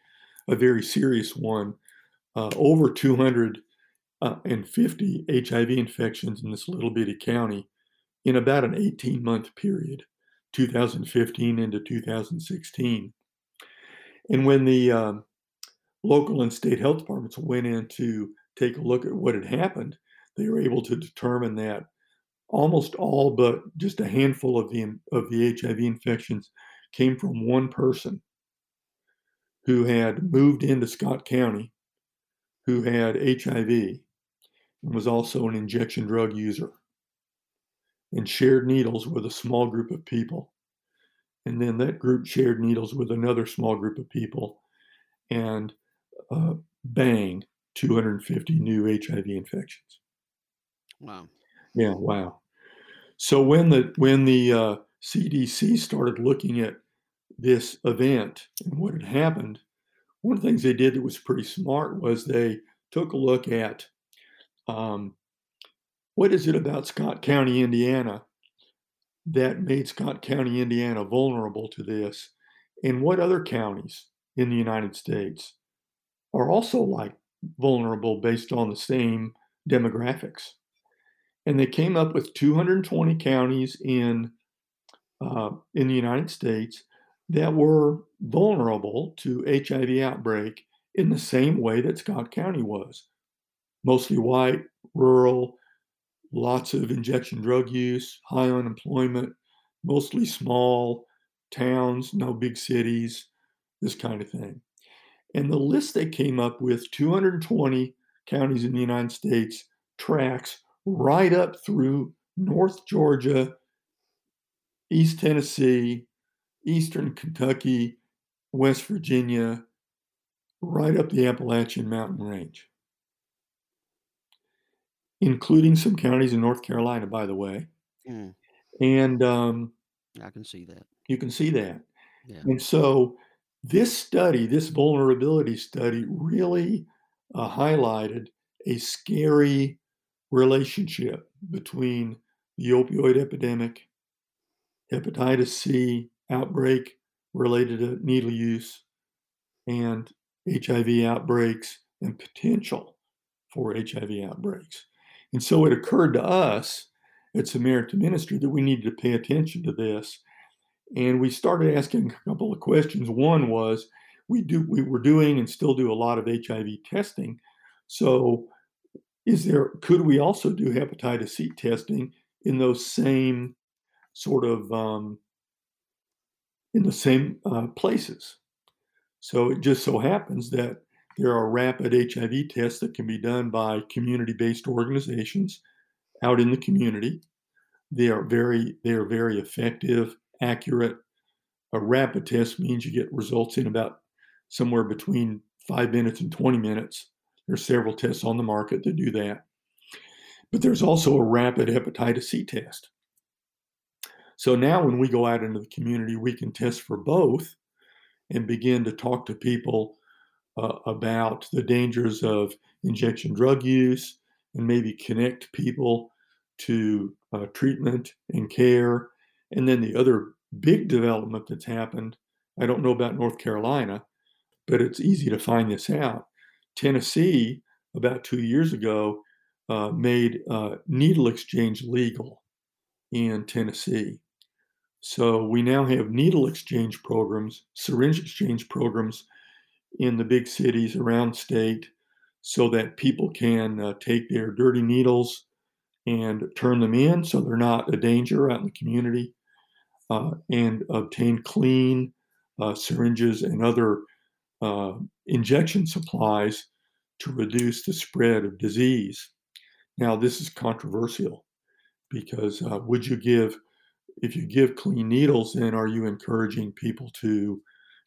a very serious one. Uh, over 250 uh, HIV infections in this little bitty county in about an 18 month period, 2015 into 2016. And when the um, local and state health departments went in to take a look at what had happened, they were able to determine that almost all but just a handful of the of the HIV infections came from one person who had moved into Scott County, who had HIV and was also an injection drug user and shared needles with a small group of people. And then that group shared needles with another small group of people. And uh, bang, 250 new HIV infections. Wow. Yeah, wow. So when the when the uh, CDC started looking at this event and what had happened, one of the things they did that was pretty smart was they took a look at um, what is it about Scott County, Indiana, that made Scott County, Indiana vulnerable to this, and what other counties in the United States are also like vulnerable based on the same demographics. And they came up with 220 counties in uh, in the United States that were vulnerable to HIV outbreak in the same way that Scott County was. Mostly white, rural, lots of injection drug use, high unemployment, mostly small towns, no big cities, this kind of thing. And the list they came up with 220 counties in the United States tracks right up through North Georgia, East Tennessee, Eastern Kentucky, West Virginia, right up the Appalachian Mountain Range, including some counties in North Carolina, by the way. Mm. And um, I can see that. You can see that. Yeah. And so this study, this vulnerability study, really uh, highlighted a scary relationship between the opioid epidemic, hepatitis C outbreak related to needle use, and HIV outbreaks and potential for HIV outbreaks. And so it occurred to us at Samaritan Ministry that we needed to pay attention to this And we started asking a couple of questions. One was we do we were doing and still do a lot of HIV testing. So is there could we also do hepatitis C testing in those same sort of um, in the same uh, places? So it just so happens that there are rapid HIV tests that can be done by community-based organizations out in the community. They are very they are very effective, accurate. A rapid test means you get results in about somewhere between five minutes and 20 minutes. There's several tests on the market that do that. But there's also a rapid hepatitis C test. So now when we go out into the community, we can test for both and begin to talk to people uh, about the dangers of injection drug use and maybe connect people to uh, treatment and care. And then the other big development that's happened, I don't know about North Carolina, but it's easy to find this out. Tennessee, about two years ago, uh, made uh, needle exchange legal in Tennessee. So we now have needle exchange programs, syringe exchange programs in the big cities around state so that people can uh, take their dirty needles and turn them in so they're not a danger out in the community uh, and obtain clean uh, syringes and other uh, injection supplies to reduce the spread of disease. Now, this is controversial because uh, would you give, if you give clean needles, then are you encouraging people to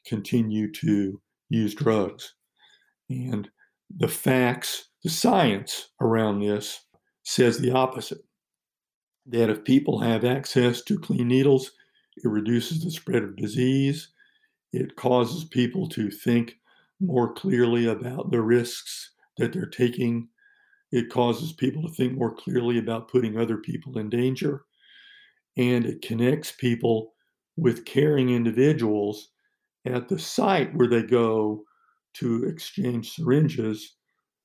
continue to use drugs? And the facts, the science around this says the opposite that if people have access to clean needles, it reduces the spread of disease. It causes people to think more clearly about the risks that they're taking. It causes people to think more clearly about putting other people in danger. And it connects people with caring individuals at the site where they go to exchange syringes,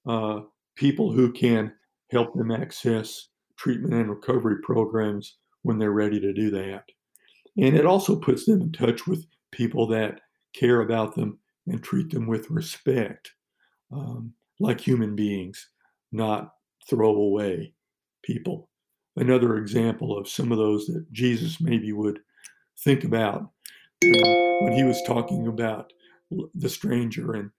uh, people who can help them access treatment and recovery programs when they're ready to do that. And it also puts them in touch with people that care about them and treat them with respect, um, like human beings, not throwaway people. Another example of some of those that Jesus maybe would think about when, when he was talking about the stranger and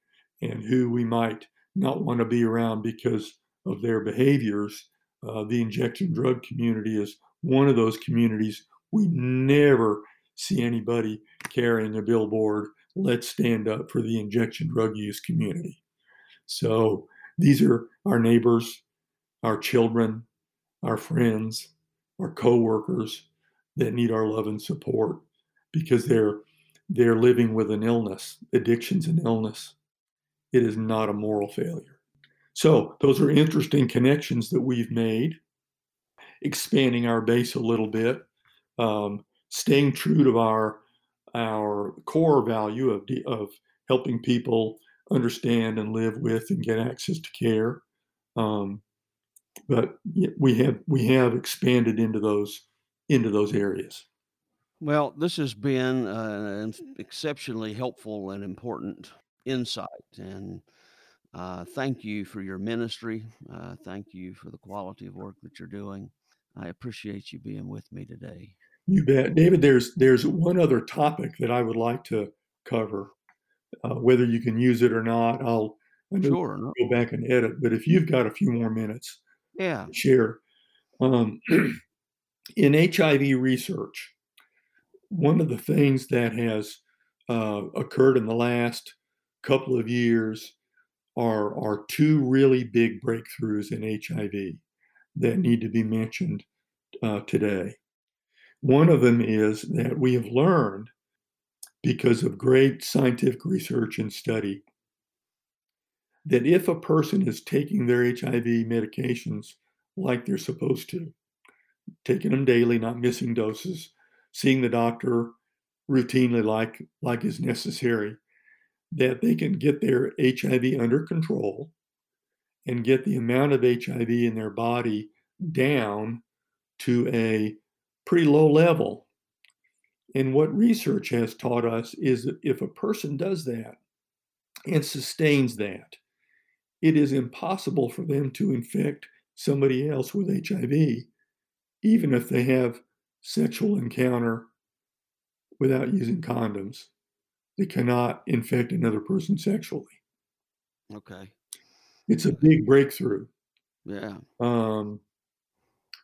and who we might not want to be around because of their behaviors. Uh, the injection drug community is one of those communities we never see anybody carrying a billboard, let's stand up for the injection drug use community. So these are our neighbors, our children, our friends, our coworkers that need our love and support because they're they're living with an illness. Addiction's an illness. It is not a moral failure. So those are interesting connections that we've made, expanding our base a little bit, um, staying true to our our core value of of helping people understand and live with and get access to care. Um, but we have we have expanded into those into those areas. Well, this has been uh, an exceptionally helpful and important insight. And uh, thank you for your ministry. Uh, thank you for the quality of work that you're doing. I appreciate you being with me today. You bet, David. There's there's one other topic that I would like to cover. Uh, whether you can use it or not, I'll sure go back and edit. But if you've got a few more minutes, yeah, share. Um, in HIV research, one of the things that has uh, occurred in the last couple of years are, are two really big breakthroughs in HIV that need to be mentioned uh, today. One of them is that we have learned, because of great scientific research and study, that if a person is taking their HIV medications like they're supposed to, taking them daily, not missing doses, seeing the doctor routinely like like is necessary, that they can get their HIV under control and get the amount of HIV in their body down to a pretty low level. And what research has taught us is that if a person does that and sustains that, it is impossible for them to infect somebody else with HIV, even if they have sexual encounter without using condoms. They cannot infect another person sexually. Okay. It's a big breakthrough. Yeah. Um,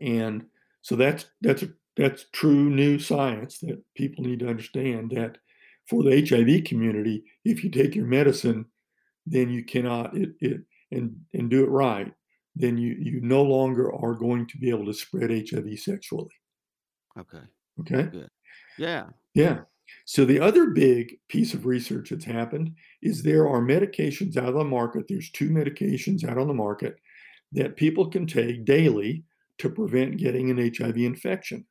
and so that's that's a, that's true new science that people need to understand that for the HIV community, if you take your medicine, then you cannot it, it and and do it right, then you you no longer are going to be able to spread HIV sexually. Okay. Okay. Good. Yeah. Yeah. So the other big piece of research that's happened is there are medications out on the market. There's two medications out on the market that people can take daily to prevent getting an HIV infection.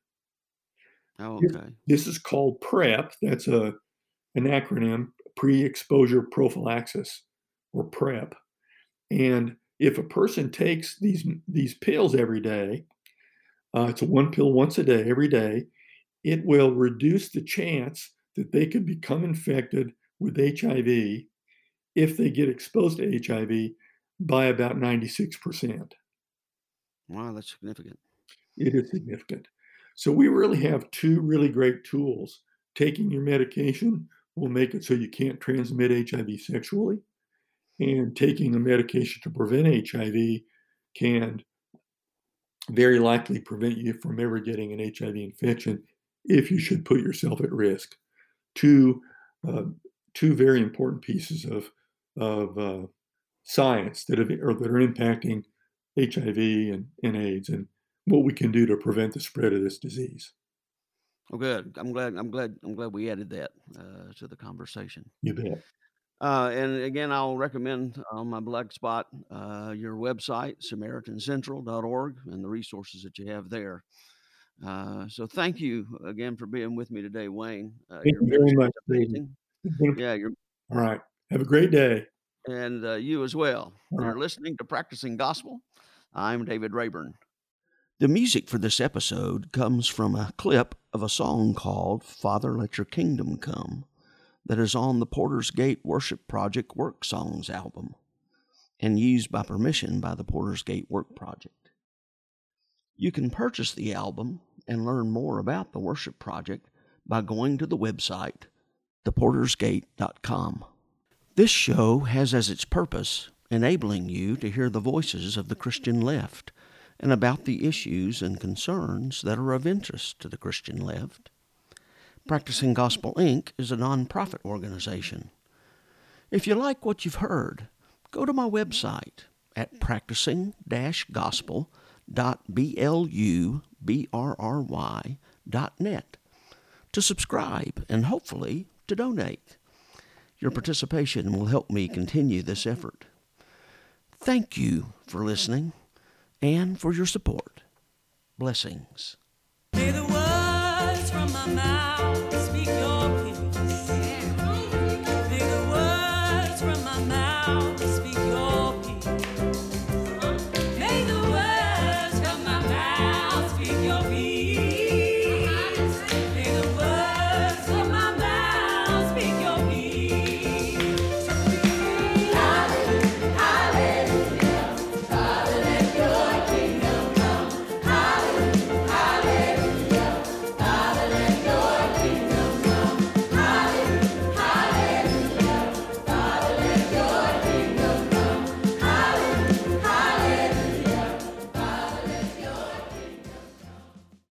Oh, okay. this is called PrEP. That's a an acronym, pre-exposure prophylaxis, or PrEP. And if a person takes these these pills every day, uh, it's a one pill once a day, every day, it will reduce the chance that they could become infected with HIV if they get exposed to HIV by about 96%. Wow, that's significant. It is significant. So we really have two really great tools. Taking your medication will make it so you can't transmit HIV sexually, and taking a medication to prevent HIV can very likely prevent you from ever getting an HIV infection if you should put yourself at risk. Two, uh, two very important pieces of of uh, science that have or that are impacting HIV and, and AIDS and what we can do to prevent the spread of this disease. Oh, good. I'm glad. I'm glad. I'm glad we added that uh, to the conversation. You bet. Uh, and again, I'll recommend on my blog spot uh, your website, SamaritanCentral.org, and the resources that you have there. Uh, so thank you again for being with me today, Wayne. Uh, Thank you very much. amazing. It's been a- Yeah, you're, All right. Have a great day. and uh, you as well. All You're right. listening to Practicing Gospel. I'm David Rayburn. The music for this episode comes from a clip of a song called Father Let Your Kingdom Come that is on the Porter's Gate Worship Project Work Songs album and used by permission by the Porter's Gate Work Project. You can purchase the album and learn more about the worship project by going to the website theportersgate.com. This show has as its purpose enabling you to hear the voices of the Christian left and about the issues and concerns that are of interest to the Christian left. Practicing Gospel Inc. is a nonprofit organization. If you like what you've heard, go to my website at practicing-gospel.blubrry.net to subscribe and hopefully to donate. Your participation will help me continue this effort. Thank you for listening and for your support. Blessings.